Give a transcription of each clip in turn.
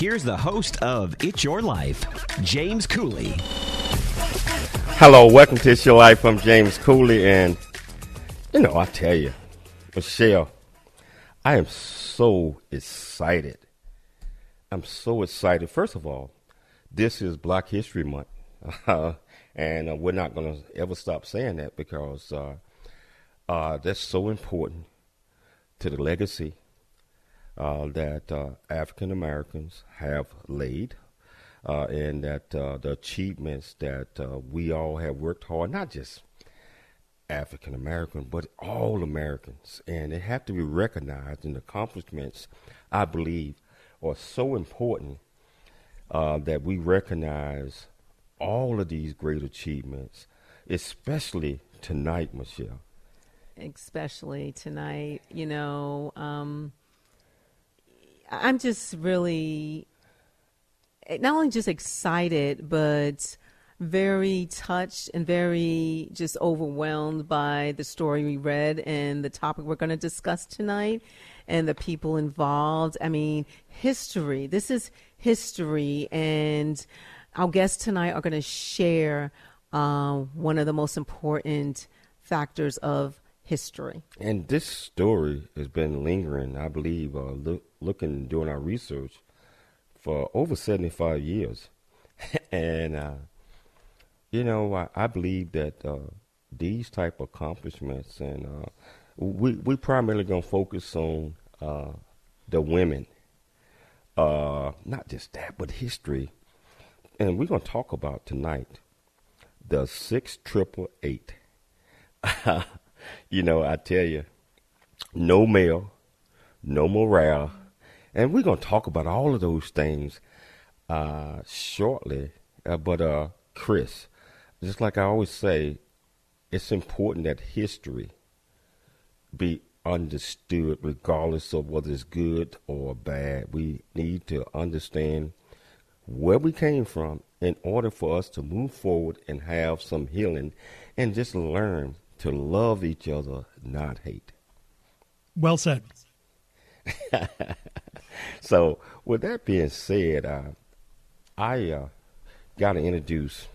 here's the host of It's Your Life, James Cooley. Hello, welcome to It's Your Life. I'm James Cooley, and you know, I tell you, Michelle, I am so excited. I'm so excited. First of all, this is Black History Month, and uh, we're not going to ever stop saying that because uh, uh, that's so important to the legacy that uh, African Americans have laid, uh, and that uh, the achievements that uh, we all have worked hard, not just African American, but all Americans, and they have to be recognized. And accomplishments, I believe, are so important uh, that we recognize all of these great achievements, especially tonight, Michelle. Especially tonight, you know. Um, I'm just really not only just excited, but very touched and very just overwhelmed by the story we read and the topic we're going to discuss tonight and the people involved. I mean, history. This is history, and our guests tonight are going to share uh, one of the most important factors of history. And this story has been lingering, I believe, uh, look, looking doing our research for over 75 years. and, uh, you know, I, I believe that uh, these type of accomplishments, and uh, we, we primarily going to focus on uh, the women. Uh, not just that, but history. And we're going to talk about tonight the six triple eight. you know, I tell you, no mail, no morale, and we're going to talk about all of those things uh, shortly. Uh, but, uh, Chris, just like I always say, it's important that history be understood regardless of whether it's good or bad. We need to understand where we came from in order for us to move forward and have some healing and just learn to love each other, not hate. Well said. so, with that being said, uh, I uh, got to introduce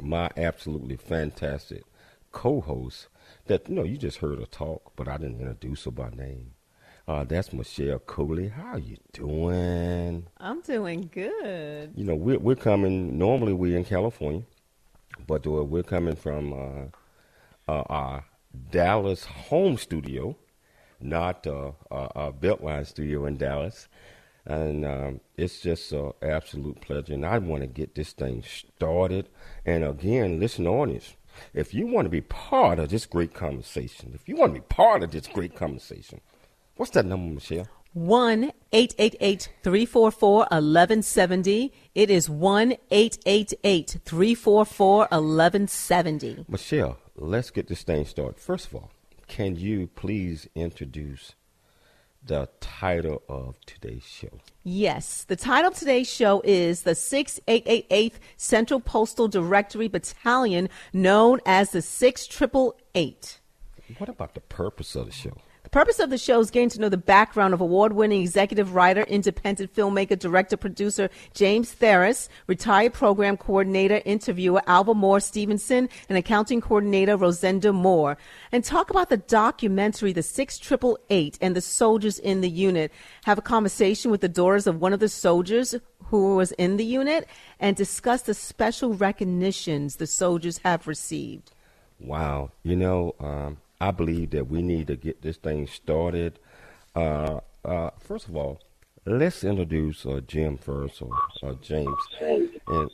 my absolutely fantastic co-host. That you know, you just heard her talk, but I didn't introduce her by name. Uh, that's Michelle Cooley. How are you doing? I'm doing good. You know, we're we're coming. Normally, we're in California, but uh, we're coming from uh, our Dallas home studio not uh, a Beltline studio in Dallas. And um, it's just an absolute pleasure. And I want to get this thing started. And again, listen, audience, if you want to be part of this great conversation, if you want to be part of this great conversation, what's that number, Michelle? 1 888 344 1170. It is 1 888 344 1170. Michelle, let's get this thing started. First of all, can you please introduce the title of today's show? Yes, the title of today's show is the 6888th Central Postal Directory Battalion, known as the 6888. What about the purpose of the show? The purpose of the show is getting to know the background of award winning executive writer, independent filmmaker, director, producer James Theres, retired program coordinator, interviewer Alva Moore Stevenson, and accounting coordinator Rosenda Moore, and talk about the documentary The Six Triple Eight and the soldiers in the unit. Have a conversation with the daughters of one of the soldiers who was in the unit and discuss the special recognitions the soldiers have received. Wow. You know, um, I believe that we need to get this thing started. Uh, uh, first of all, let's introduce uh, Jim first, or uh, James, and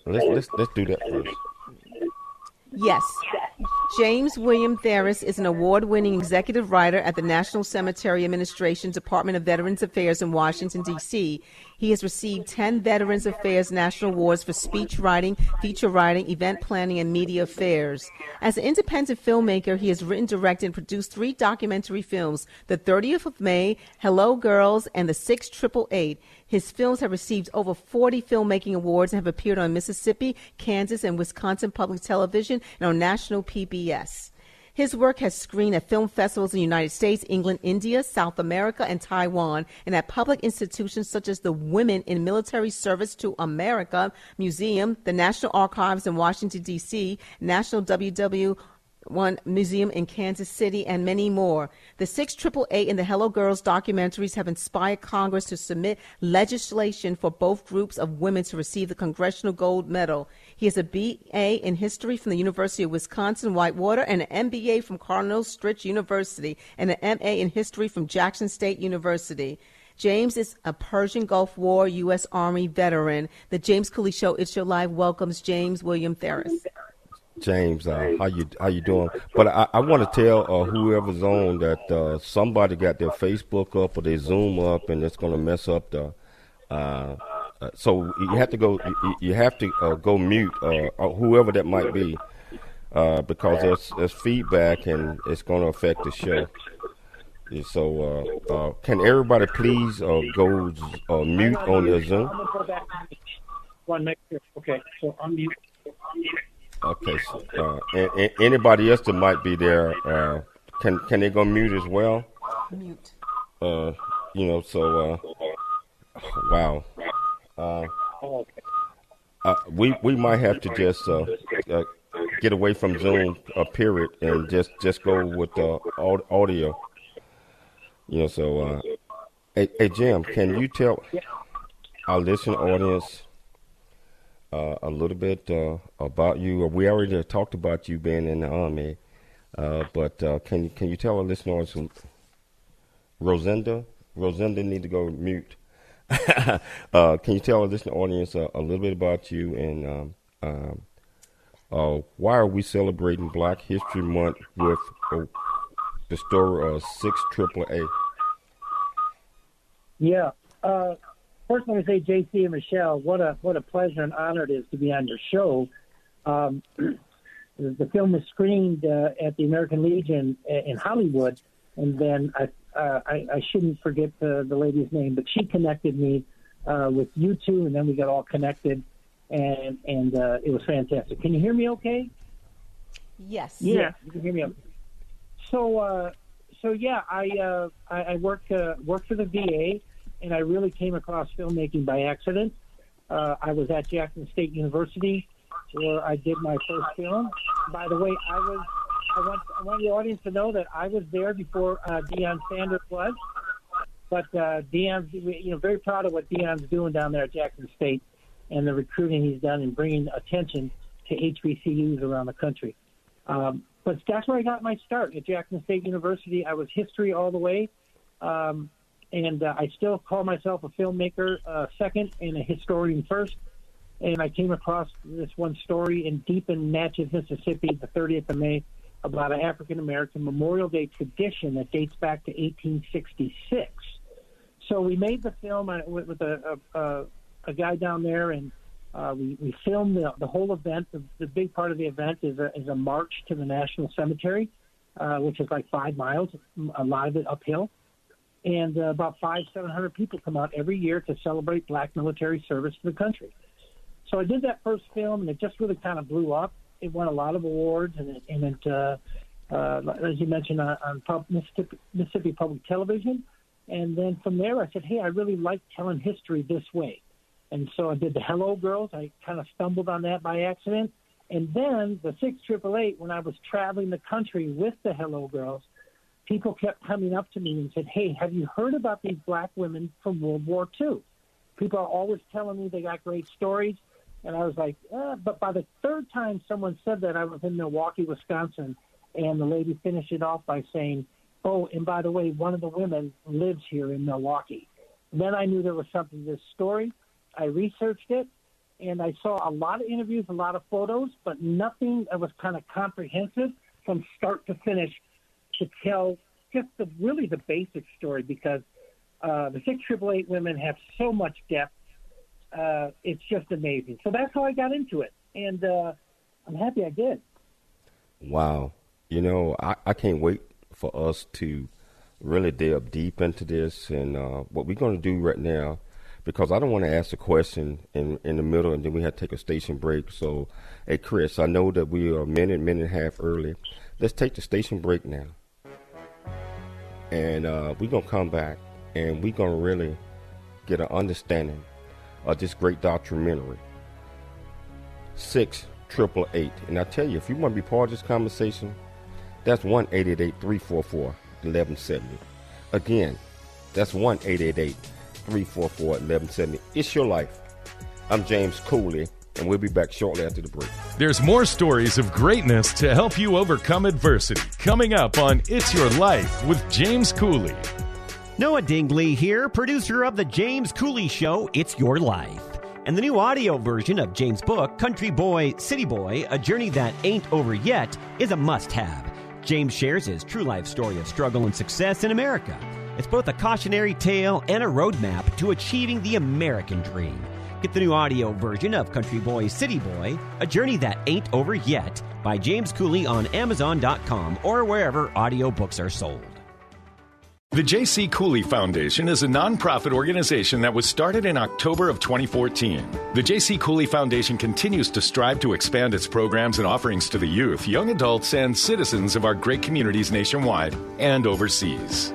let's let's let's do that first. Yes. James William Theres is an award winning executive writer at the National Cemetery Administration Department of Veterans Affairs in Washington, D.C. He has received 10 Veterans Affairs National Awards for speech writing, feature writing, event planning, and media affairs. As an independent filmmaker, he has written, directed, and produced three documentary films The 30th of May, Hello Girls, and The 6888. His films have received over 40 filmmaking awards and have appeared on Mississippi, Kansas, and Wisconsin public television and on national PBS. His work has screened at film festivals in the United States, England, India, South America, and Taiwan, and at public institutions such as the Women in Military Service to America Museum, the National Archives in Washington, D.C., National WW one museum in Kansas City, and many more. The six triple eight and the Hello Girls documentaries have inspired Congress to submit legislation for both groups of women to receive the Congressional Gold Medal. He has a BA in history from the University of Wisconsin Whitewater and an MBA from Cardinal Stritch University and an MA in history from Jackson State University. James is a Persian Gulf War U.S. Army veteran. The James Cooley Show, It's Your Life, welcomes James William Theres. James, uh, how you how you doing? But I, I want to tell uh, whoever's on that uh, somebody got their Facebook up or their Zoom up, and it's going to mess up the. Uh, uh, so you have to go. You, you have to uh, go mute, whoever that might be, because there's there's feedback and it's going to affect the show. So can everybody please go mute on their Zoom? One, make sure. Okay, so unmute. Okay. So, uh, and, and anybody else that might be there, uh, can can they go mute as well? Mute. Uh, you know. So, uh, wow. Uh, uh, we we might have to just uh, uh, get away from Zoom, uh, period, and just just go with uh, audio. You know. So, uh, hey, hey Jim, can you tell our listening audience? Uh, a little bit uh, about you. We already talked about you being in the army, uh, but uh, can can you tell our listeners, Rosenda? Rosenda need to go mute. Uh, can you tell our listening audience a, little bit about you and um, um, uh, why are we celebrating Black History Month with the story of six triple A? Yeah first, let me say, JC and Michelle, what a what a pleasure and honor it is to be on your show. Um, the film was screened uh, at the American Legion in Hollywood, and then I uh, I, I, shouldn't forget the, the lady's name, but she connected me uh, with you two, and then we got all connected, and and uh, it was fantastic. Can you hear me? Okay? Yes. Yeah, yeah. you can hear me. Okay. So uh, so yeah, I uh, I, I work work for the VA and I really came across filmmaking by accident. Uh, I was at Jackson State University where I did my first film. By the way, I was I want I want the audience to know that I was there before uh, Deion Sanders was. But uh, Deion's you know very proud of what Deion's doing down there at Jackson State and the recruiting he's done and bringing attention to HBCUs around the country. Um, but that's where I got my start at Jackson State University. I was history all the way. Um, and uh, I still call myself a filmmaker uh, second and a historian first. And I came across this one story in deep in Natchez, Mississippi, the 30th of May, about an African American Memorial Day tradition that dates back to 1866. So we made the film uh, with, with a, a, a guy down there, and uh, we, we filmed the, the whole event. The, the big part of the event is a, is a march to the National Cemetery, uh, which is like five miles, a lot of it uphill and uh, about five, seven hundred people come out every year to celebrate Black military service to the country. So I did that first film, and it just really kind of blew up. It won a lot of awards, and it, and it uh, uh, as you mentioned, on, on pub, Mississippi, Mississippi Public Television. And then from there, I said, hey, I really like telling history this way. And so I did the Hello Girls. I kind of stumbled on that by accident. And then the six triple eight, when I was traveling the country with the Hello Girls, people kept coming up to me and said, "Hey, have you heard about these black women from World War II?" People are always telling me they got great stories, and I was like, eh. "But by the third time someone said that, I was in Milwaukee, Wisconsin, and the lady finished it off by saying, "Oh, and by the way, one of the women lives here in Milwaukee." Then I knew there was something to this story. I researched it, and I saw a lot of interviews, a lot of photos, but nothing that was kind of comprehensive from start to finish to tell just the really the basic story because uh, the six triple eight women have so much depth. Uh, it's just amazing. So that's how I got into it, and uh, I'm happy I did. Wow, you know, I, I can't wait for us to really delve deep into this, and uh, what we're going to do right now because I don't want to ask a question in in the middle and then we have to take a station break. So, hey, Chris, I know that we are a minute, minute and a half early. Let's take the station break now, and uh, we're gonna come back and we're gonna really get an understanding of this great documentary. Six triple eight, and I tell you, if you want to be part of this conversation, that's one eight eight eight three four four eleven seventy. Again, that's one eight eight eight. 344 1170. It's your life. I'm James Cooley, and we'll be back shortly after the break. There's more stories of greatness to help you overcome adversity coming up on It's Your Life with James Cooley. Noah Dingley here, producer of The James Cooley Show, It's Your Life. And the new audio version of James' book, Country Boy, City Boy A Journey That Ain't Over Yet, is a must have. James shares his true life story of struggle and success in America. It's both a cautionary tale and a roadmap to achieving the American dream. Get the new audio version of Country Boy City Boy, A Journey That Ain't Over Yet by James Cooley on Amazon.com or wherever audiobooks are sold. The J.C. Cooley Foundation is a nonprofit organization that was started in October of 2014. The J.C. Cooley Foundation continues to strive to expand its programs and offerings to the youth, young adults, and citizens of our great communities nationwide and overseas.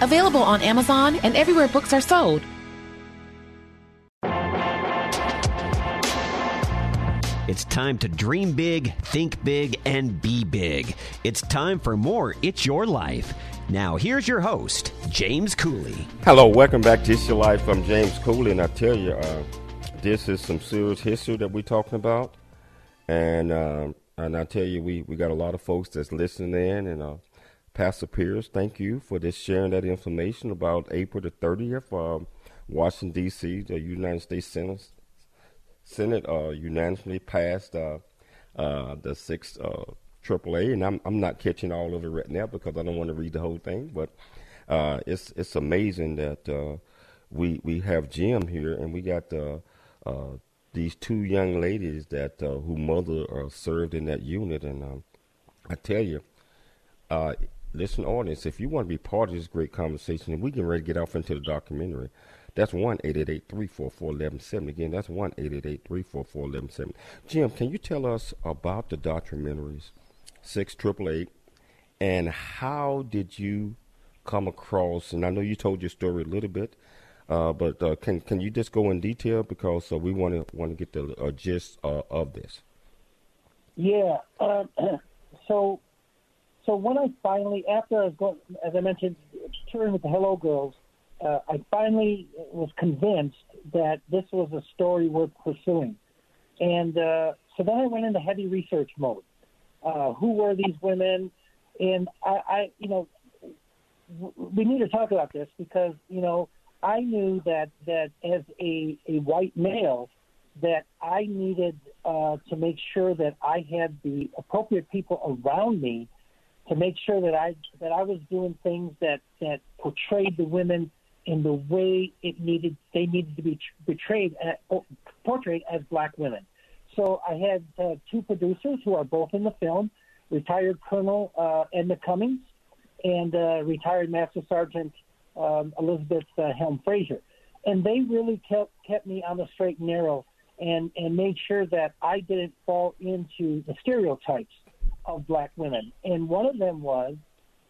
available on Amazon and everywhere books are sold. It's time to dream big, think big, and be big. It's time for more It's Your Life. Now, here's your host, James Cooley. Hello, welcome back to It's Your Life. I'm James Cooley, and I tell you, uh, this is some serious history that we're talking about. And uh, and I tell you, we, we got a lot of folks that's listening in, and uh, Pastor Pierce, thank you for this sharing that information about April the 30th, uh, Washington, D.C., the United States Senate Senate uh, unanimously passed uh, uh, the sixth AAA, uh, and I'm I'm not catching all of it right now because I don't want to read the whole thing, but uh, it's it's amazing that uh, we we have Jim here, and we got these two young ladies that who mother served in that unit, and um, I tell you, listen, audience, if you want to be part of this great conversation, we can ready to get off into the documentary. That's one eight eight eight three four four eleven seven. Again, that's one eight eight eight three four four eleven seven. Jim, can you tell us about the documentaries six triple eight, and how did you come across? And I know you told your story a little bit, uh, but uh, can can you just go in detail because uh, we want to want to get the uh, gist uh, of this. Yeah. Um, so, so when I finally, after I was going, as I mentioned, touring with the Hello Girls, uh, I finally was convinced that this was a story worth pursuing, and uh, so then I went into heavy research mode. Uh, who were these women? And I, I, you know, we need to talk about this because you know I knew that that as a a white male that I needed uh, to make sure that I had the appropriate people around me to make sure that I that I was doing things that that portrayed the women in the way it needed they needed to be portrayed uh, portrayed as black women. So I had uh, two producers who are both in the film, retired Colonel uh, Edna Cummings and uh, retired Master Sergeant um, Elizabeth uh, Helm Frazier, and they really kept kept me on the straight and narrow and and made sure that I didn't fall into the stereotypes of black women. And one of them was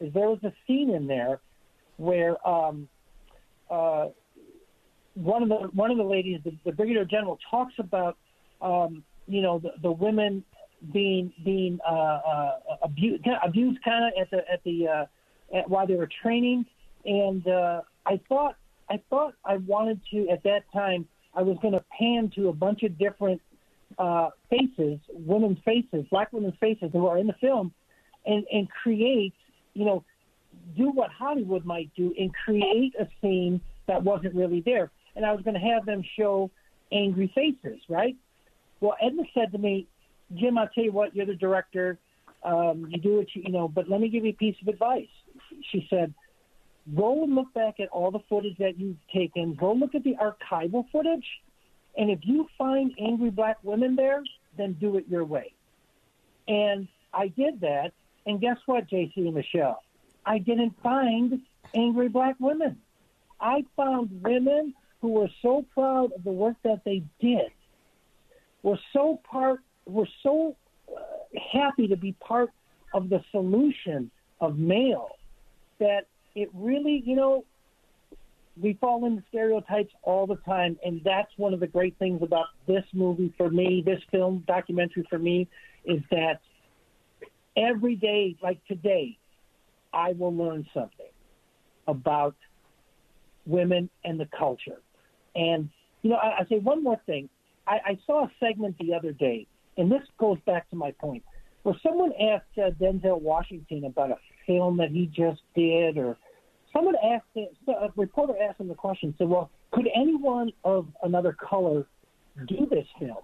is there was a scene in there where um, uh, one of the one of the ladies, the, the brigadier general, talks about um, you know the, the women being being uh, uh, abused abused kind of at the at the uh, at, while they were training, and uh, I thought I thought I wanted to at that time I was going to pan to a bunch of different uh, faces, women's faces, black women's faces who are in the film, and and create you know do what Hollywood might do and create a scene that wasn't really there. And I was going to have them show angry faces, right? Well, Edna said to me, Jim, I'll tell you what, you're the director. Um, you do what you, you know, but let me give you a piece of advice. She said, go and look back at all the footage that you've taken. Go look at the archival footage. And if you find angry black women there, then do it your way. And I did that. And guess what, JC and Michelle? I didn't find angry black women. I found women who were so proud of the work that they did, were so part, were so uh, happy to be part of the solution of mail that it really, you know, we fall into stereotypes all the time, and that's one of the great things about this movie for me, this film documentary for me, is that every day, like today, I will learn something about women and the culture. And, you know, I, I say one more thing. I, I saw a segment the other day, and this goes back to my point, where someone asked uh, Denzel Washington about a film that he just did, or someone asked, a reporter asked him the question, said, well, could anyone of another color do this film?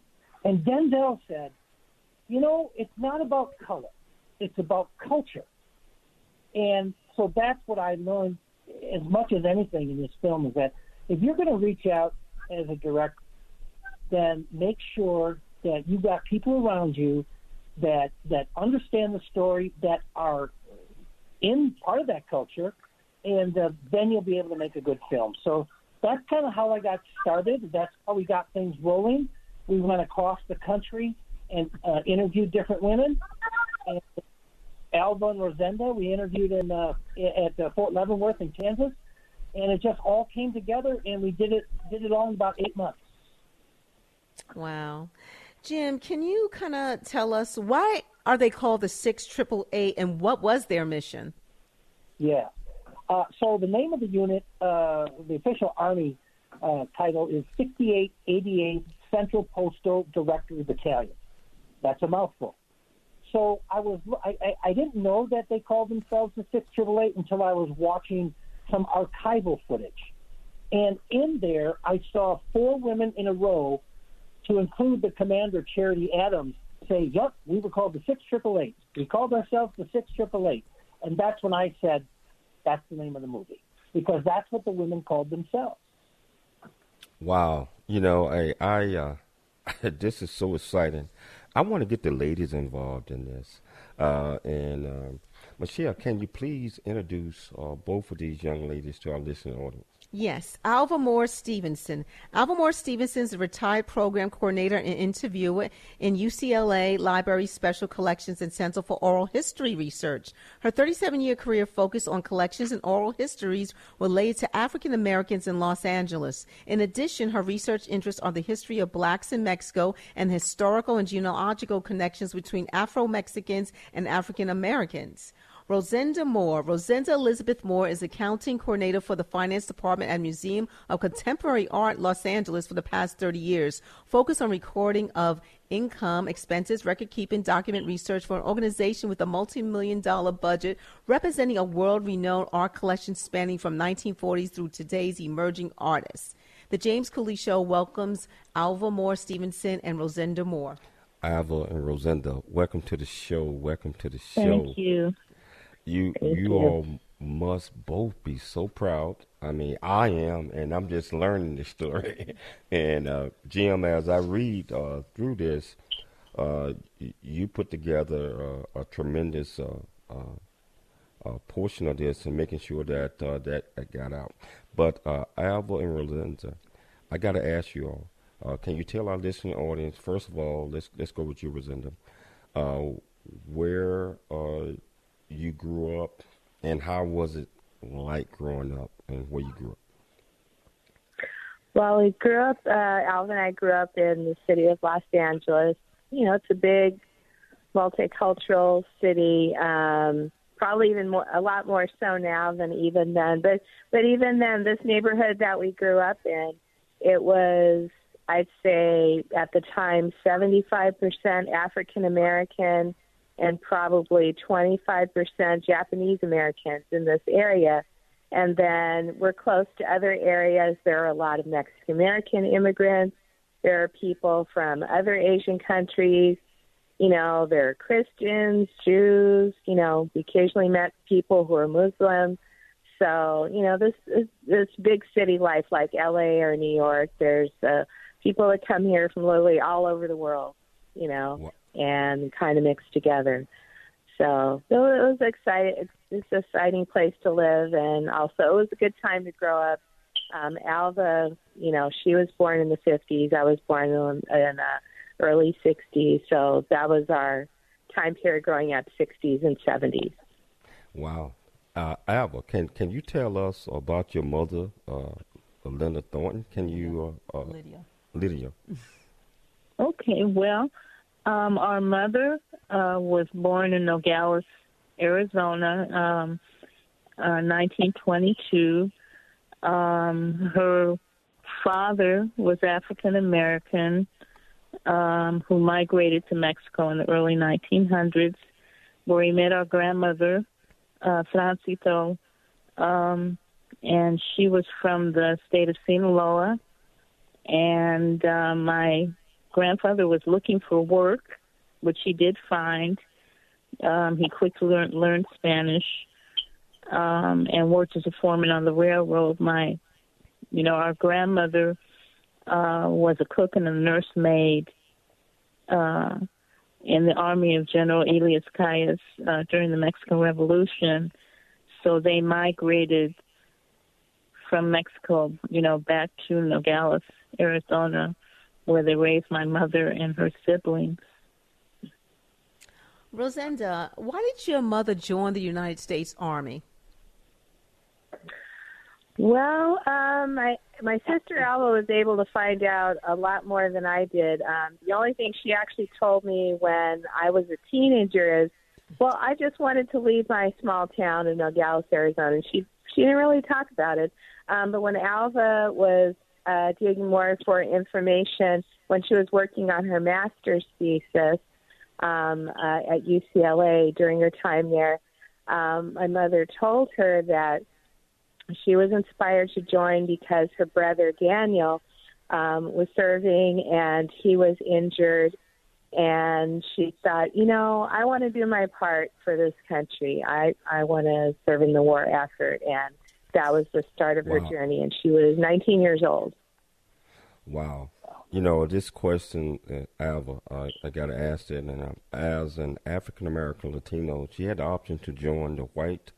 And Denzel said, you know, it's not about color. It's about culture. And so that's what I learned as much as anything in this film is that if you're going to reach out as a director, then make sure that you've got people around you that that understand the story, that are in part of that culture, and uh, then you'll be able to make a good film. So that's kind of how I got started. That's how we got things rolling. We went across the country and uh, interviewed different women. And Alva and Rosenda. We interviewed in uh, at uh, Fort Leavenworth in Kansas, and it just all came together, and we did it did it all in about eight months. Wow, Jim, can you kind of tell us why are they called the Six Triple Eight, and what was their mission? Yeah, uh, so the name of the unit, uh, the official Army uh, title is 6888 Central Postal Directory Battalion. That's a mouthful. So I was I, I, I didn't know that they called themselves the six triple eight until I was watching some archival footage, and in there I saw four women in a row, to include the commander Charity Adams, say, "Yep, we were called the six triple eight. We called ourselves the six triple eight," and that's when I said, "That's the name of the movie," because that's what the women called themselves. Wow, you know, I I uh, this is so exciting. I want to get the ladies involved in this. Uh, and um, Michelle, can you please introduce uh, both of these young ladies to our listening audience? Yes, Alva Moore Stevenson. Alva Moore Stevenson is a retired program coordinator and interviewer in UCLA Library Special Collections and Center for Oral History Research. Her 37 year career focused on collections and oral histories related to African Americans in Los Angeles. In addition, her research interests are the history of blacks in Mexico and historical and genealogical connections between Afro Mexicans and African Americans. Rosenda Moore. Rosenda Elizabeth Moore is accounting coordinator for the finance department at Museum of Contemporary Art, Los Angeles, for the past 30 years, focused on recording of income, expenses, record keeping, document research for an organization with a multi million dollar budget representing a world renowned art collection spanning from 1940s through today's emerging artists. The James Cooley Show welcomes Alva Moore Stevenson and Rosenda Moore. Alva and Rosenda, welcome to the show. Welcome to the show. Thank you. You Thank you all must both be so proud. I mean, I am, and I'm just learning the story. and uh, Jim, as I read uh, through this, uh, you put together uh, a tremendous uh, uh, uh, portion of this and making sure that uh, that got out. But uh, Alva and Rolinda, I got to ask you all. Uh, can you tell our listening audience first of all? Let's let's go with you, Rosenda. Uh, where uh, you grew up, and how was it like growing up, and where you grew up? Well, we grew up, uh, Alva and I grew up in the city of Los Angeles. You know, it's a big multicultural city. Um, probably even more, a lot more so now than even then. But, but even then, this neighborhood that we grew up in, it was, I'd say at the time, 75% African American and probably 25% Japanese Americans in this area. And then we're close to other areas. There are a lot of Mexican American immigrants. There are people from other Asian countries. You know, there are Christians, Jews. You know, we occasionally met people who are Muslim. So, you know, this this, this big city life like LA or New York, there's uh, people that come here from literally all over the world, you know, and kind of mixed together. So so it was exciting. It's an exciting place to live, and also it was a good time to grow up. Um, Alva, you know, she was born in the '50s. I was born in, in uh, early '60s, so that was our time period growing up, '60s and '70s. Wow, uh, Alva, can can you tell us about your mother, uh, Linda Thornton? Can you, uh, uh, Lydia? Lydia. Okay, well, um, our mother uh, was born in Nogales, Arizona, um, uh, 1922. Um, her father was African American, um, who migrated to Mexico in the early 1900s, where he met our grandmother, uh, Francito, um, and she was from the state of Sinaloa. And uh, my grandfather was looking for work, which he did find. Um, he quickly learned, learned Spanish um, and worked as a foreman on the railroad. My, you know, our grandmother uh, was a cook and a nursemaid uh, in the army of General Elias Calles uh, during the Mexican Revolution. So they migrated from Mexico, you know, back to Nogales, Arizona, where they raised my mother and her siblings. Rosenda, why did your mother join the United States Army? Well, um, my my sister Alva was able to find out a lot more than I did. Um, the only thing she actually told me when I was a teenager is, well, I just wanted to leave my small town in Nogales, Arizona. And she she didn't really talk about it. Um, but when Alva was uh, digging more for information, when she was working on her master's thesis um, uh, at UCLA during her time there, um, my mother told her that she was inspired to join because her brother Daniel um, was serving and he was injured. And she thought, you know, I want to do my part for this country. I, I want to serve in the war effort. And that was the start of her journey. And she was 19 years old. Wow. You know, this question, uh, Alva, I, I got to ask it. And uh, as an African American Latino, she had the option to join the White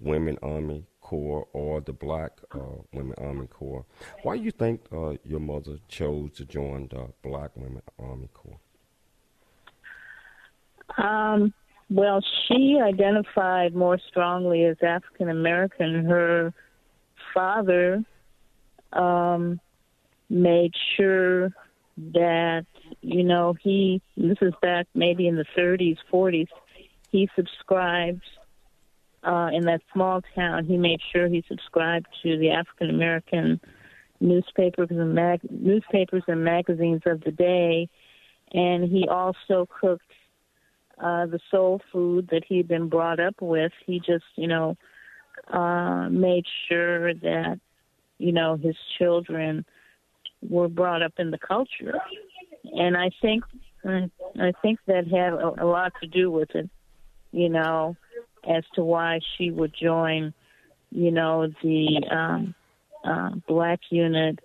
Women Army Corps or the Black uh, Women Army Corps. Why do you think uh, your mother chose to join the Black Women Army Corps? Um, well, she identified more strongly as African American. Her father um, made sure that, you know, he, this is back maybe in the 30s, 40s, he subscribed uh, in that small town. He made sure he subscribed to the African American newspapers and mag- newspapers and magazines of the day, and he also cooked uh, the soul food that he'd been brought up with. He just, you know, uh, made sure that, you know, his children were brought up in the culture, and I think, I think that had a, a lot to do with it, you know, as to why she would join, you know, the um, uh, black unit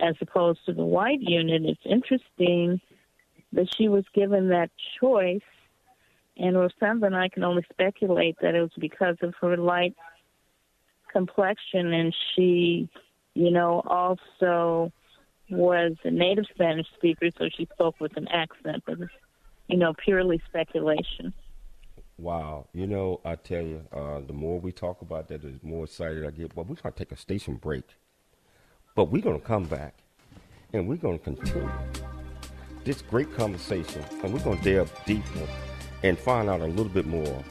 as opposed to the white unit. It's interesting that she was given that choice and Rosenda and I can only speculate that it was because of her light complexion, and she, you know, also was a native Spanish speaker, so she spoke with an accent. But it's, you know, purely speculation. Wow, you know, I tell you, uh, the more we talk about that, the more excited I get. But we're gonna take a station break, but we're gonna come back, and we're gonna continue this great conversation, and we're gonna delve deeper and find out a little bit more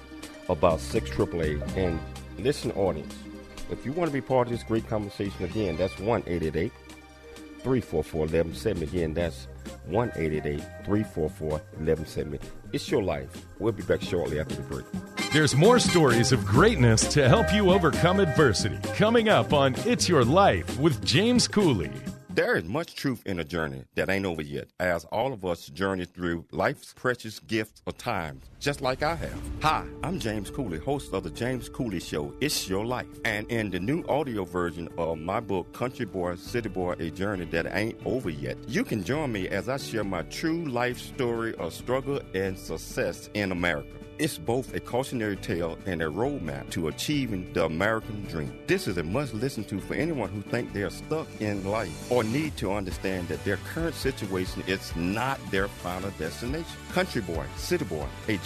about 6 AAA. And listen, audience, if you want to be part of this great conversation, again, that's 1 344 1170. Again, that's 1 344 1170. It's your life. We'll be back shortly after the break. There's more stories of greatness to help you overcome adversity coming up on It's Your Life with James Cooley. There is much truth in a journey that ain't over yet, as all of us journey through life's precious gifts of time, just like I have. Hi, I'm James Cooley, host of the James Cooley Show, It's Your Life. And in the new audio version of my book, Country Boy, City Boy, A Journey That Ain't Over Yet, you can join me as I share my true life story of struggle and success in America. It's both a cautionary tale and a roadmap to achieving the American dream. This is a must listen to for anyone who think they are stuck in life or need to understand that their current situation is not their final destination. Country Boy, City Boy, a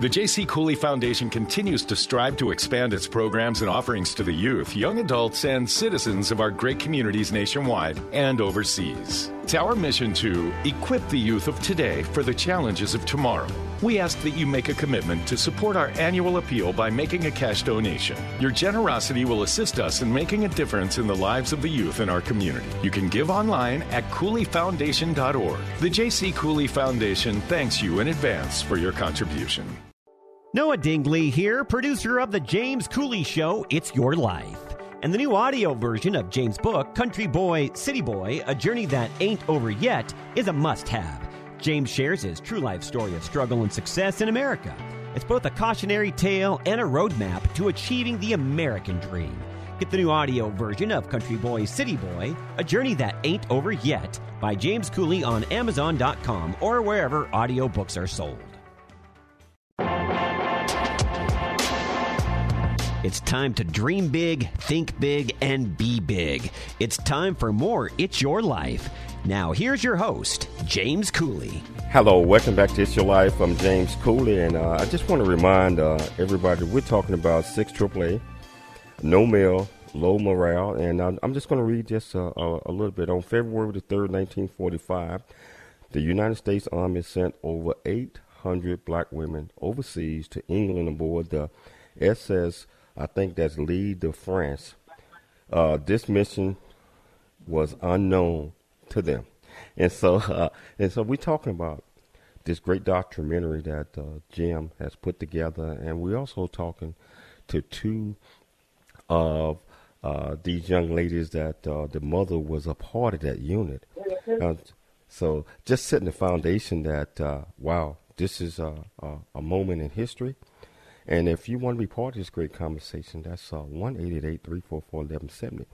The J.C. Cooley Foundation continues to strive to expand its programs and offerings to the youth, young adults, and citizens of our great communities nationwide and overseas. It's our mission to equip the youth of today for the challenges of tomorrow. We ask that you make a commitment to support our annual appeal by making a cash donation. Your generosity will assist us in making a difference in the lives of the youth in our community. You can give online at CooleyFoundation.org. The J.C. Cooley Foundation thanks you in advance for your contribution. Noah Dingley here, producer of The James Cooley Show, It's Your Life. And the new audio version of James' book, Country Boy, City Boy A Journey That Ain't Over Yet, is a must have. James shares his true life story of struggle and success in America. It's both a cautionary tale and a roadmap to achieving the American dream. Get the new audio version of Country Boy, City Boy A Journey That Ain't Over Yet by James Cooley on Amazon.com or wherever audiobooks are sold. It's time to dream big, think big, and be big. It's time for more It's Your Life. Now, here's your host, James Cooley. Hello, welcome back to It's Your Life. I'm James Cooley, and uh, I just want to remind uh, everybody we're talking about 6 AAA, no mail, low morale, and I'm just going to read just a, a, a little bit. On February the 3rd, 1945, the United States Army sent over 800 black women overseas to England aboard the SS I think that's L'Île de France. Uh, this mission was unknown to them, and so uh, and so we're talking about this great documentary that uh, Jim has put together, and we're also talking to two of uh, these young ladies that uh, the mother was a part of that unit. Uh, So just setting the foundation that uh, wow, this is a, a, a, moment in history. And if you want to be part of this great conversation, that's uh, one eight eight eight three four four eleven seventy.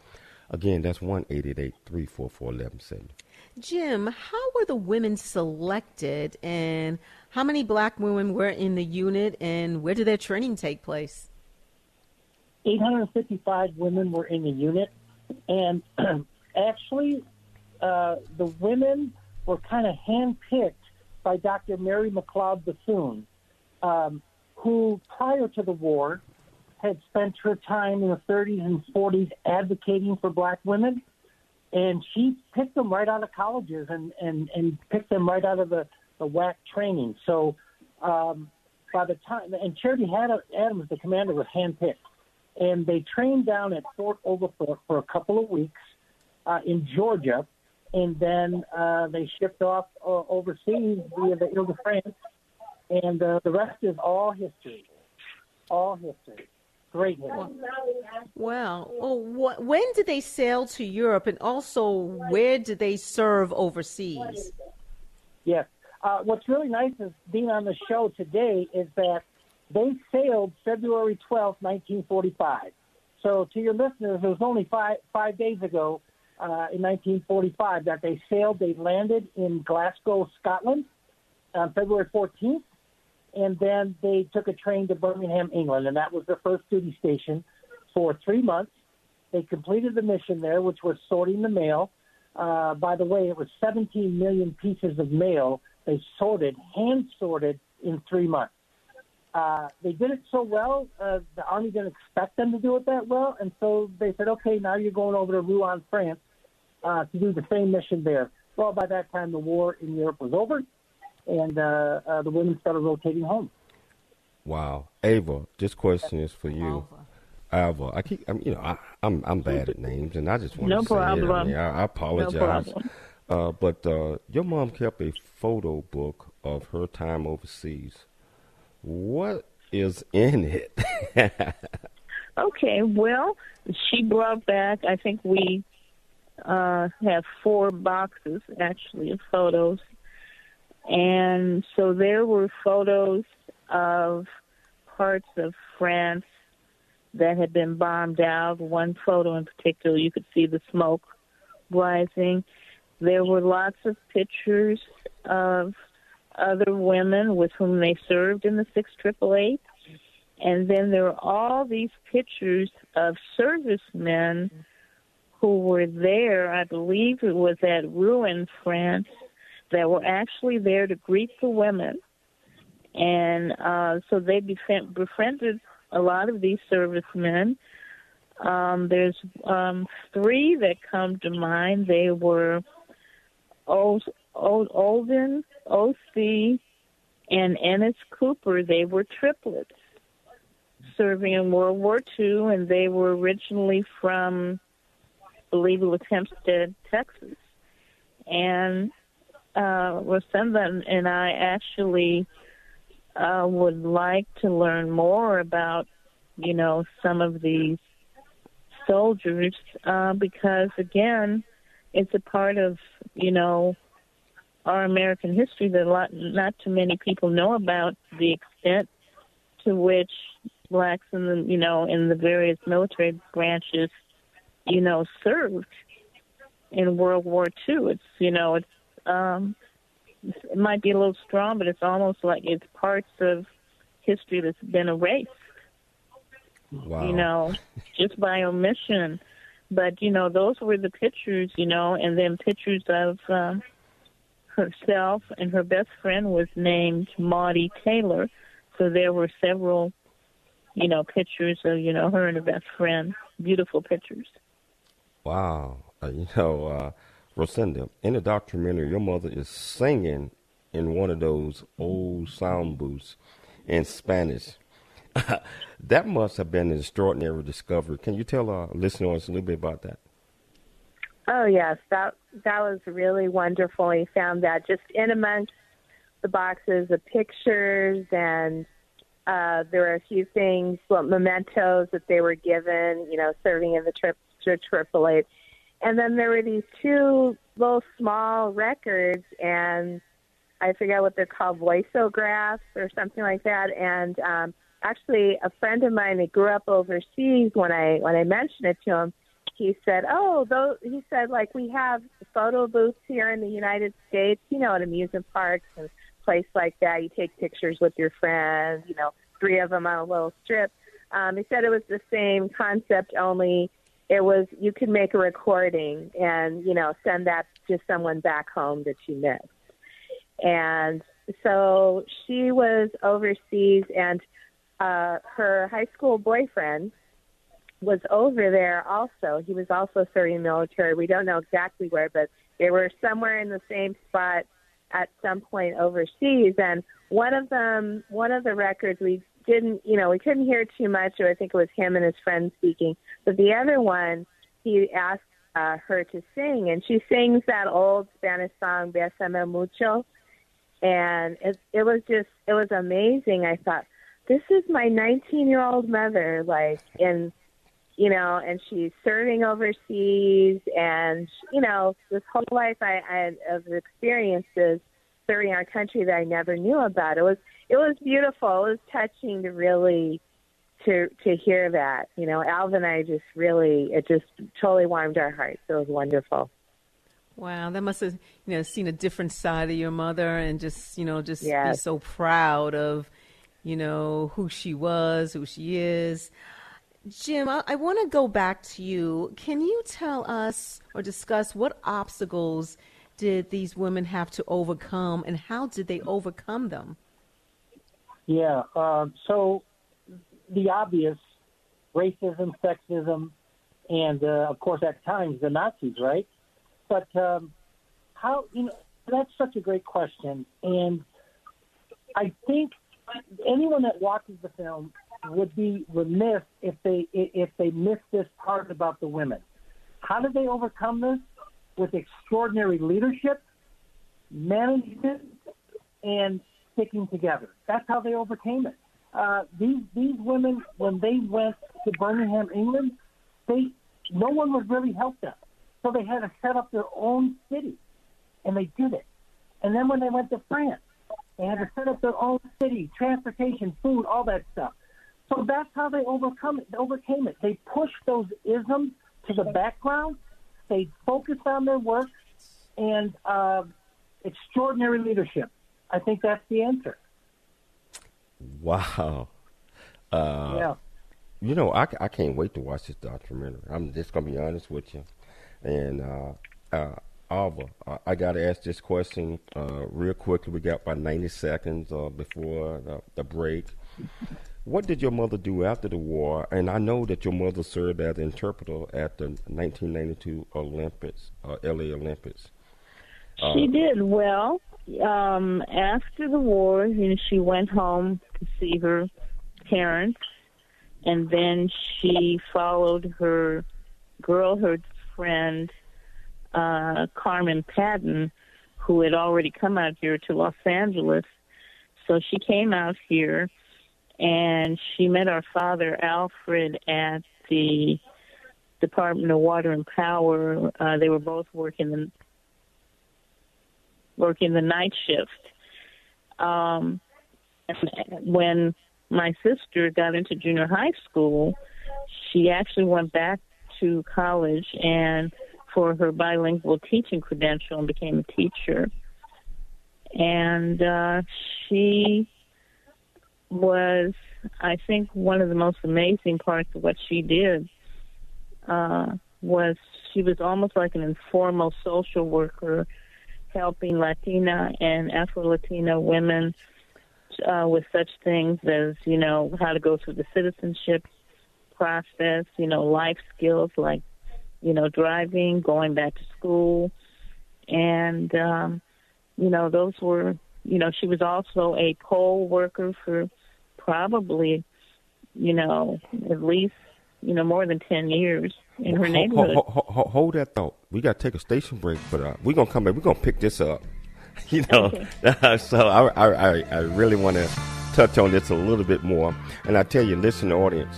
Again, that's one eight eight eight three four four eleven seventy. Jim, how were the women selected, and how many black women were in the unit, and where did their training take place? 855 women were in the unit, and actually, uh, the women were kind of handpicked by Dr. Mary McLeod Bethune, um, who prior to the war had spent her time in the 30s and 40s advocating for black women. And she picked them right out of colleges and, and, and picked them right out of the, the WAC training. So um, by the time, and Charity had Adams, the commander, was handpicked. And they trained down at Fort Oglethorpe for a couple of weeks uh, in Georgia and then uh, they shipped off uh, overseas via the Ile de France, and uh, the rest is all history. All history. Great history. Wow. Well, wh- when did they sail to Europe, and also where did they serve overseas? Yes. Uh, what's really nice is being on the show today is that they sailed February 12, 1945. So to your listeners, it was only five five days ago uh, in 1945 that they sailed. They landed in Glasgow, Scotland on February 14th, and then they took a train to Birmingham, England, and that was their first duty station for three months. They completed the mission there, which was sorting the mail. Uh, by the way, it was 17 million pieces of mail they sorted, hand sorted in three months. Uh, they did it so well, uh, the Army didn't expect them to do it that well, and so they said, okay, now you're going over to Rouen, France, uh, to do the same mission there. Well, by that time, the war in Europe was over, and uh, uh, the women started rotating home. Wow, Ava, this question is for you. Ava, I keep, I'm, you know, I, am I'm, I'm bad at names, and I just want no to say it. I, mean, I, I apologize. No uh, but uh, your mom kept a photo book of her time overseas. What is in it? okay, well, she brought back. I think we uh, have four boxes actually of photos. And so there were photos of parts of France that had been bombed out. One photo in particular, you could see the smoke rising. There were lots of pictures of other women with whom they served in the 6888. And then there were all these pictures of servicemen who were there, I believe it was at Rouen, France, that were actually there to greet the women. And uh, so they befriend, befriended a lot of these servicemen. Um, there's um, three that come to mind. They were o- o- Olden, O.C., and Ennis Cooper. They were triplets serving in World War II, and they were originally from believe it was Hempstead, Texas. And uh, Rosenda and I actually uh, would like to learn more about, you know, some of these soldiers uh, because, again, it's a part of, you know, our American history that a lot, not too many people know about the extent to which blacks in the, you know, in the various military branches you know, served in World War II. It's you know, it's um, it might be a little strong, but it's almost like it's parts of history that's been erased. Wow. You know, just by omission. But you know, those were the pictures. You know, and then pictures of um, herself and her best friend was named Maudie Taylor. So there were several, you know, pictures of you know her and her best friend. Beautiful pictures. Wow. Uh, you know, uh, In the documentary, your mother is singing in one of those old sound booths in Spanish. that must have been an extraordinary discovery. Can you tell our listeners a little bit about that? Oh yes, that that was really wonderful. We found that just in amongst the boxes of pictures, and uh, there were a few things, well, mementos that they were given. You know, serving in the trip to Triple Eight. And then there were these two little small records, and I forget what they're called, voiceographs or something like that. And um, actually, a friend of mine that grew up overseas, when I when I mentioned it to him, he said, "Oh, those," he said, "like we have photo booths here in the United States, you know, at amusement parks and place like that. You take pictures with your friends, you know, three of them on a little strip." Um, he said it was the same concept, only it was you could make a recording and you know send that to someone back home that you missed. And so she was overseas, and uh, her high school boyfriend was over there also. He was also serving military. We don't know exactly where, but they were somewhere in the same spot at some point overseas. And one of them, one of the records we didn't, you know, we couldn't hear too much, or I think it was him and his friend speaking. But the other one, he asked uh, her to sing, and she sings that old Spanish song, Besame Mucho. And it, it was just, it was amazing. I thought, this is my 19 year old mother, like, in, you know, and she's serving overseas, and, you know, this whole life I, I of experiences serving our country that I never knew about. It was, it was beautiful. It was touching to really to to hear that. You know, Alva and I just really it just totally warmed our hearts. It was wonderful. Wow, that must have you know seen a different side of your mother, and just you know just Yes. be so proud of you know who she was, who she is. Jim, I, I want to go back to you. Can you tell us or discuss what obstacles did these women have to overcome, and how did they overcome them? Yeah. Um, so the obvious racism, sexism, and uh, of course at times the Nazis, right? But um, how you know that's such a great question, and I think anyone that watches the film would be remiss if they if they miss this part about the women. How did they overcome this? With extraordinary leadership, management, and sticking together. That's how they overcame it. Uh, these these women, when they went to Birmingham, England, they no one would really help them, so they had to set up their own city, and they did it. And then when they went to France, they had to set up their own city, transportation, food, all that stuff. So that's how they overcome it. Overcame it. They pushed those isms to the background. They focused on their work and uh, extraordinary leadership. I think that's the answer. Wow. Uh, Yeah. You know, I, I can't wait to watch this documentary. I'm just gonna be honest with you, and uh, uh, Alva, uh, I gotta ask this question uh, real quickly. We got about 90 seconds uh, before the, the break. What did your mother do after the war? And I know that your mother served as an interpreter at the 1992 Olympics, uh, LA Olympics. Uh, She did well. Um, after the war, you know, she went home to see her parents, and then she followed her girlhood friend, uh, Carmen Patton, who had already come out here to Los Angeles. So she came out here, and she met our father, Alfred, at the Department of Water and Power. Uh, they were both working the working the night shift. Um, when my sister got into junior high school, she actually went back to college and for her bilingual teaching credential and became a teacher. And uh, she was, I think, one of the most amazing parts of what she did uh, was she was almost like an informal social worker helping Latina and Afro Latina women uh, with such things as, you know, how to go through the citizenship process, you know, life skills like, you know, driving, going back to school. And, um, you know, those were, you know, she was also a poll worker for probably, you know, at least, you know, more than 10 years in her Ho- neighborhood. ho- ho- ho- hold that thought. We got to take a station break, but uh, we're gonna come back. We're gonna pick this up. You know, so I, I, I, I really want to touch on this a little bit more. And I tell you, listen, audience,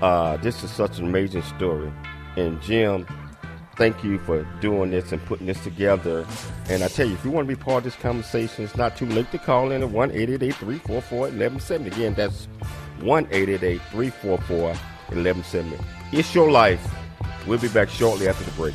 uh, this is such an amazing story. And Jim, thank you for doing this and putting this together. And I tell you, if you want to be part of this conversation, it's not too late to call in at 1 344 1170. Again, that's 1 344 1170. It's your life. We'll be back shortly after the break.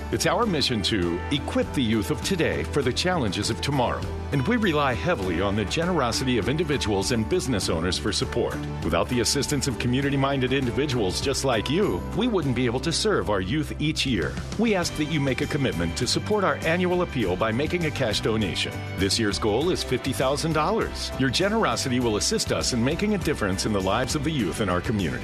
It's our mission to equip the youth of today for the challenges of tomorrow, and we rely heavily on the generosity of individuals and business owners for support. Without the assistance of community minded individuals just like you, we wouldn't be able to serve our youth each year. We ask that you make a commitment to support our annual appeal by making a cash donation. This year's goal is $50,000. Your generosity will assist us in making a difference in the lives of the youth in our community.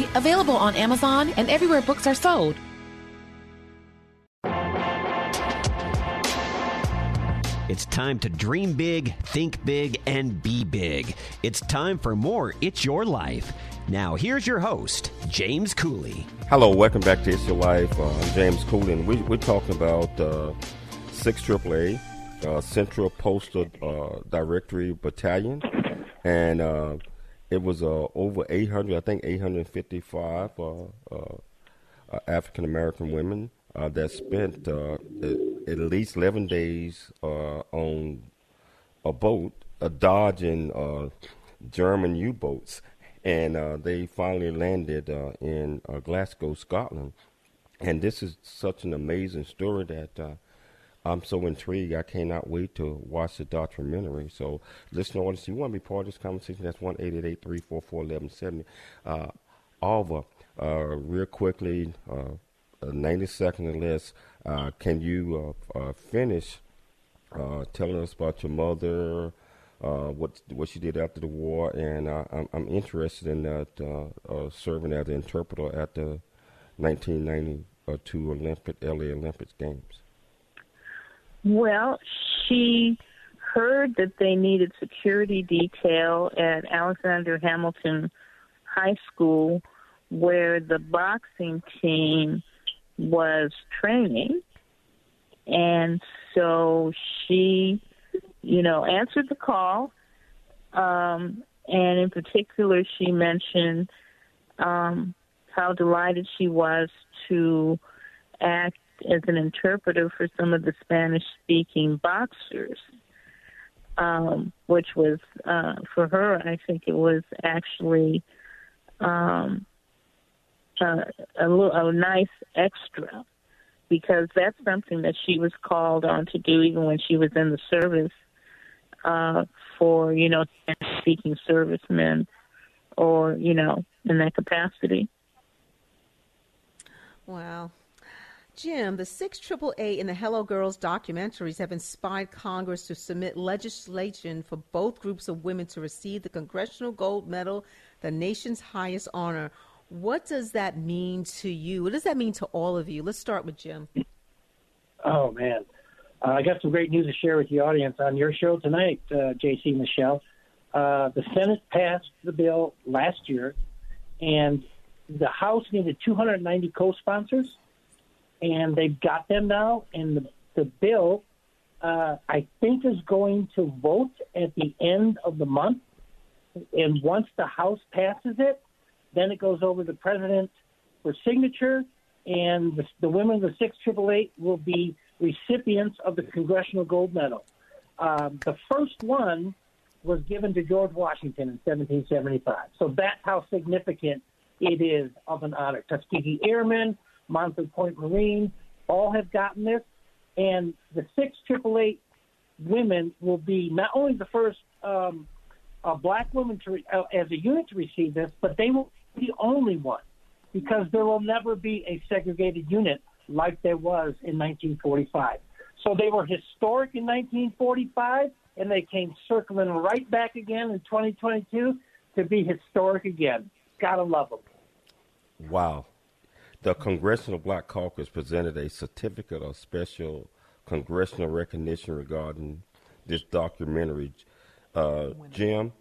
available on Amazon and everywhere books are sold. It's time to dream big, think big, and be big. It's time for more It's Your Life. Now, here's your host, James Cooley. Hello, welcome back to It's Your Life. Uh, I'm James Cooley, and we, we're talking about uh, six triple eight, uh, Central Postal uh, Directory Battalion. And uh, it was uh, over 800, I think 855 uh, uh, uh, African American women uh, that spent uh, at, least 11 days uh, on a boat, dodging German U boats. And they finally landed in Glasgow, Scotland. And this is such an amazing story that I'm so intrigued. I cannot wait to watch the documentary. So, listener audience, you want to be part of this conversation? That's one eight eight eight three four four eleven seventy. Uh, Alva, uh, real quickly, uh, 90 seconds or less. Uh, can you uh, finish telling us about your mother, what what she did after the war, and I'm, I'm interested in that serving as an interpreter at the 1992 Olympic LA Olympics Games. Well, she heard that they needed security detail at Alexander Hamilton High School, where the boxing team was training. And so she, you know, answered the call. Um, and in particular, she mentioned um, how delighted she was to act as an interpreter for some of the Spanish speaking boxers, um, which was, uh, for her, I think it was actually um, a, a, little, a nice extra because that's something that she was called on to do even when she was in the service uh, for, you know, speaking servicemen or, you know, in that capacity. Wow. Jim, the six triple eight and the Hello Girls documentaries have inspired Congress to submit legislation for both groups of women to receive the Congressional Gold Medal, the nation's highest honor. What does that mean to you? What does that mean to all of you? Let's start with Jim. Oh, man. Uh, I got some great news to share with the audience on your show tonight, uh, JC Michelle. Uh, the Senate passed the bill last year, and the House needed 290 co sponsors and they've got them now. And the, the bill, uh, I think, is going to vote at the end of the month. And once the House passes it, then it goes over to the president for signature, and the, the women of the six triple eight will be recipients of the Congressional Gold Medal. Um, the first one was given to George Washington in 1775. So that's how significant it is of an honor. Tuskegee Airmen, Montford Point Marine, all have gotten this. And the six triple eight women will be not only the first um, uh, black women to re- uh, as a unit to receive this, but they will be the only one because there will never be a segregated unit like there was in 1945. So they were historic in 1945, and they came circling right back again in 2022 to be historic again. Gotta love them. Wow. The Congressional Black Caucus presented a certificate of special congressional recognition regarding this documentary. Uh, Jim,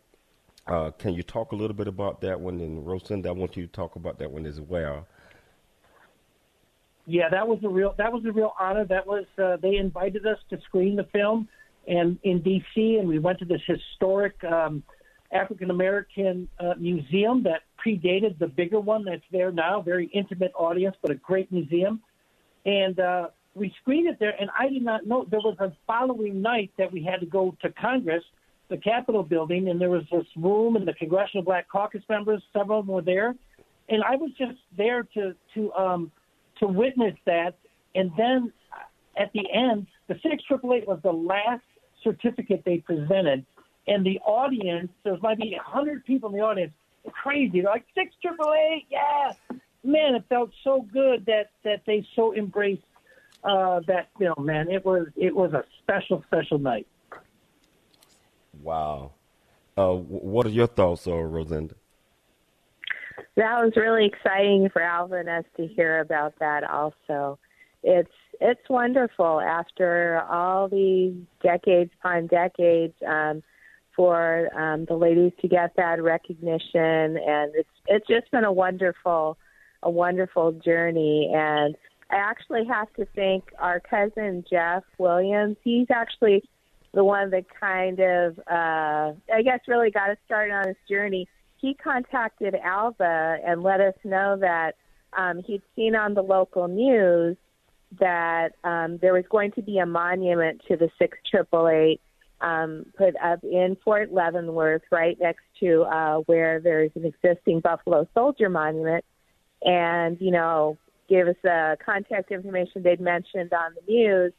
uh, can you talk a little bit about that one? And Rosenda, I want you to talk about that one as well. Yeah, that was a real that was a real honor. That was uh, they invited us to screen the film, and in D.C. and we went to this historic um, African American uh, museum that predated the bigger one that's there now. Very intimate audience, but a great museum. And uh, we screened it there, and I did not know there was a following night that we had to go to Congress, the Capitol building, and there was this room, and the Congressional Black Caucus members, several of them were there, and I was just there to to um, to witness that. And then at the end, the six triple eight was the last certificate they presented, and the audience there was maybe a hundred people in the audience, crazy, They're like six triple eight, yeah. Man, it felt so good that that they so embraced uh, that film. Man, it was it was a special special night. Wow. Uh, what are your thoughts, uh, Rosenda? that was really exciting for Alvin us to hear about that also. It's it's wonderful after all these decades upon decades um, for um, the ladies to get that recognition, and it's it's just been a wonderful a wonderful journey. And I actually have to thank our cousin Jeff Williams. He's actually the one that kind of uh, I guess really got us started on this journey he contacted Alva and let us know that um, he'd seen on the local news that um, there was going to be a monument to the six triple eight um, put up in Fort Leavenworth, right next to uh, where there's an existing Buffalo Soldier monument, and you know, give us the contact information they'd mentioned on the news.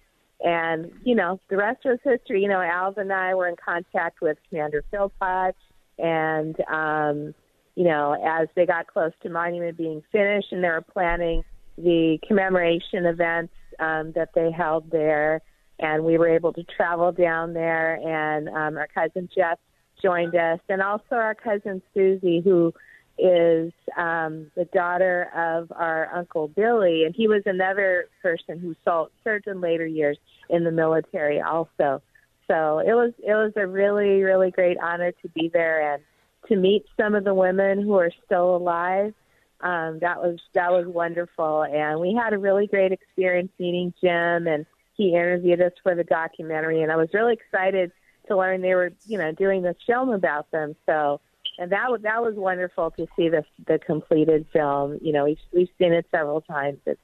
And you know, the rest was history. You know, Alva and I were in contact with Commander Philpott and um, you know, as they got close to monument being finished, and they were planning the commemoration events um, that they held there, and we were able to travel down there, and um, our cousin Jeff joined us, and also our cousin Susie, who is um, the daughter of our uncle Billy, and he was another person who served in later years in the military also. So it was it was a really really great honor to be there and to meet some of the women who are still alive. Um, that was that was wonderful, and we had a really great experience meeting Jim, and he interviewed us for the documentary, and I was really excited to learn they were you know doing this film about them. So, and that was that was wonderful to see the the completed film. You know, we've we've seen it several times. It's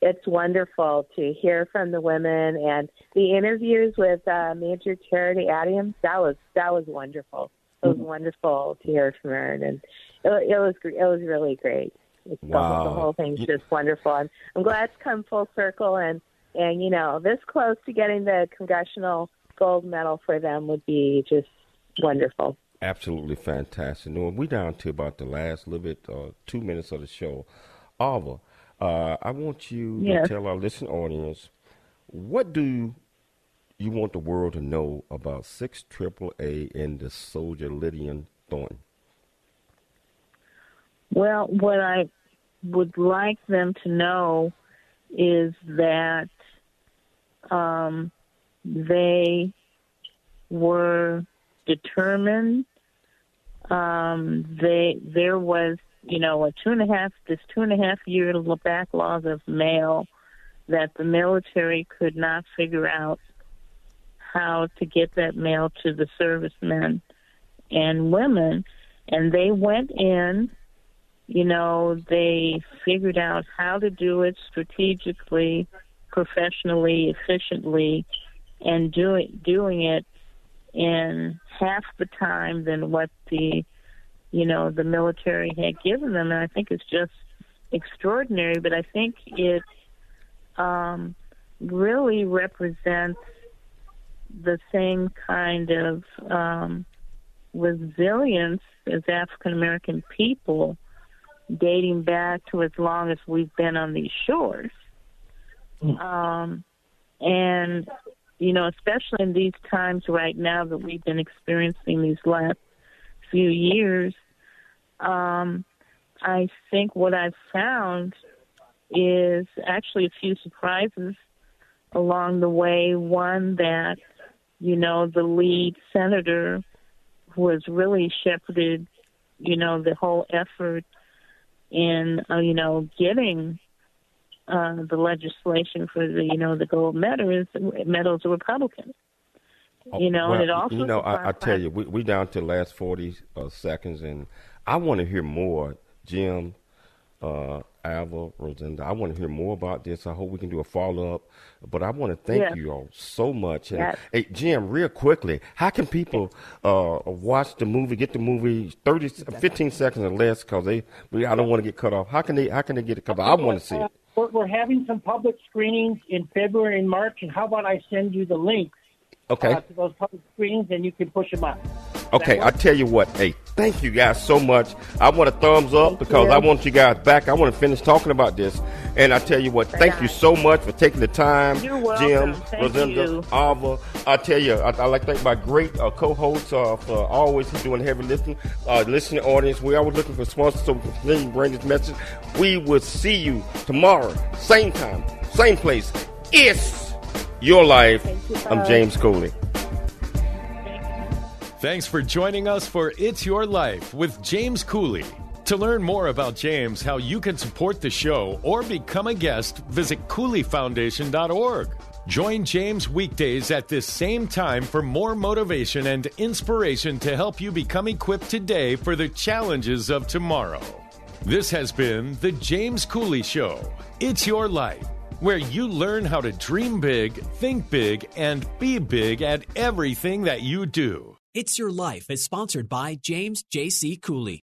it's wonderful to hear from the women and the interviews with uh, Major Charity Adams. That was that was wonderful. It was mm-hmm. wonderful to hear from her, and it, it was it was really great. It's wow. the, whole thing's just wonderful. I'm, I'm glad it's come full circle, and and you know this close to getting the congressional gold medal for them would be just wonderful. Absolutely fantastic. Now, we're down to about the last little bit, uh, two minutes of the show. Alva, uh, I want you yes. to tell our listening audience what do you want the world to know about six triple eight and the soldier Lydian Thornton? Well, what I would like them to know is that um, they were determined. Um, they there was you know, a two and a half, this two and a half year backlog of mail that the military could not figure out how to get that mail to the servicemen and women. And they went in, you know, they figured out how to do it strategically professionally, efficiently, and doing doing it in half the time than what the you know the military had given them, and I think it's just extraordinary. But I think it um, really represents the same kind of um, resilience as African American people dating back to as long as we've been on these shores. Um, and, you know, especially in these times right now that we've been experiencing these last few years, um, I think what I've found is actually a few surprises along the way. One that, you know, the lead senator was really shepherded, you know, the whole effort in, uh, you know, getting uh, the legislation for the, you know, the gold medals, medals a Republican. You know, well, and it also you know, I, I tell you, we we down to the last forty uh, seconds, and I want to hear more, Jim, uh, Alva, Rosenda. I want to hear more about this. I hope we can do a follow up. But I want to thank Yes. you all so much. And Yes. hey, Jim, real quickly, how can people uh, watch the movie, get the movie 30, 15 seconds or less? Because they, we, I don't want to get cut off. How can they? How can they get it? Because I want to see it. We're, we're having some public screenings in February and March, and how about I send you the links Okay. uh, to those screenings, and you can push them up. Okay, I tell you what. Hey, thank you guys so much. I want a thumbs up because you. I want you guys back. I want to finish talking about this. And I tell you what, thank you so much for taking the time. Jim, Thank Rosenda. Alva. I tell you, I, I like to thank my great uh, co-hosts uh, for always doing heavy lifting, uh, listening audience. We always looking for sponsors so we can continue to bring this message. We will see you tomorrow, same time, same place. It's your life. I'm James Cooley. Thanks for joining us for It's Your Life with James Cooley. To learn more about James, how you can support the show, or become a guest, visit CooleyFoundation.org. Join James weekdays at this same time for more motivation and inspiration to help you become equipped today for the challenges of tomorrow. This has been The James Cooley Show. It's Your Life, where you learn how to dream big, think big, and be big at everything that you do. It's Your Life is sponsored by James J.C. Cooley.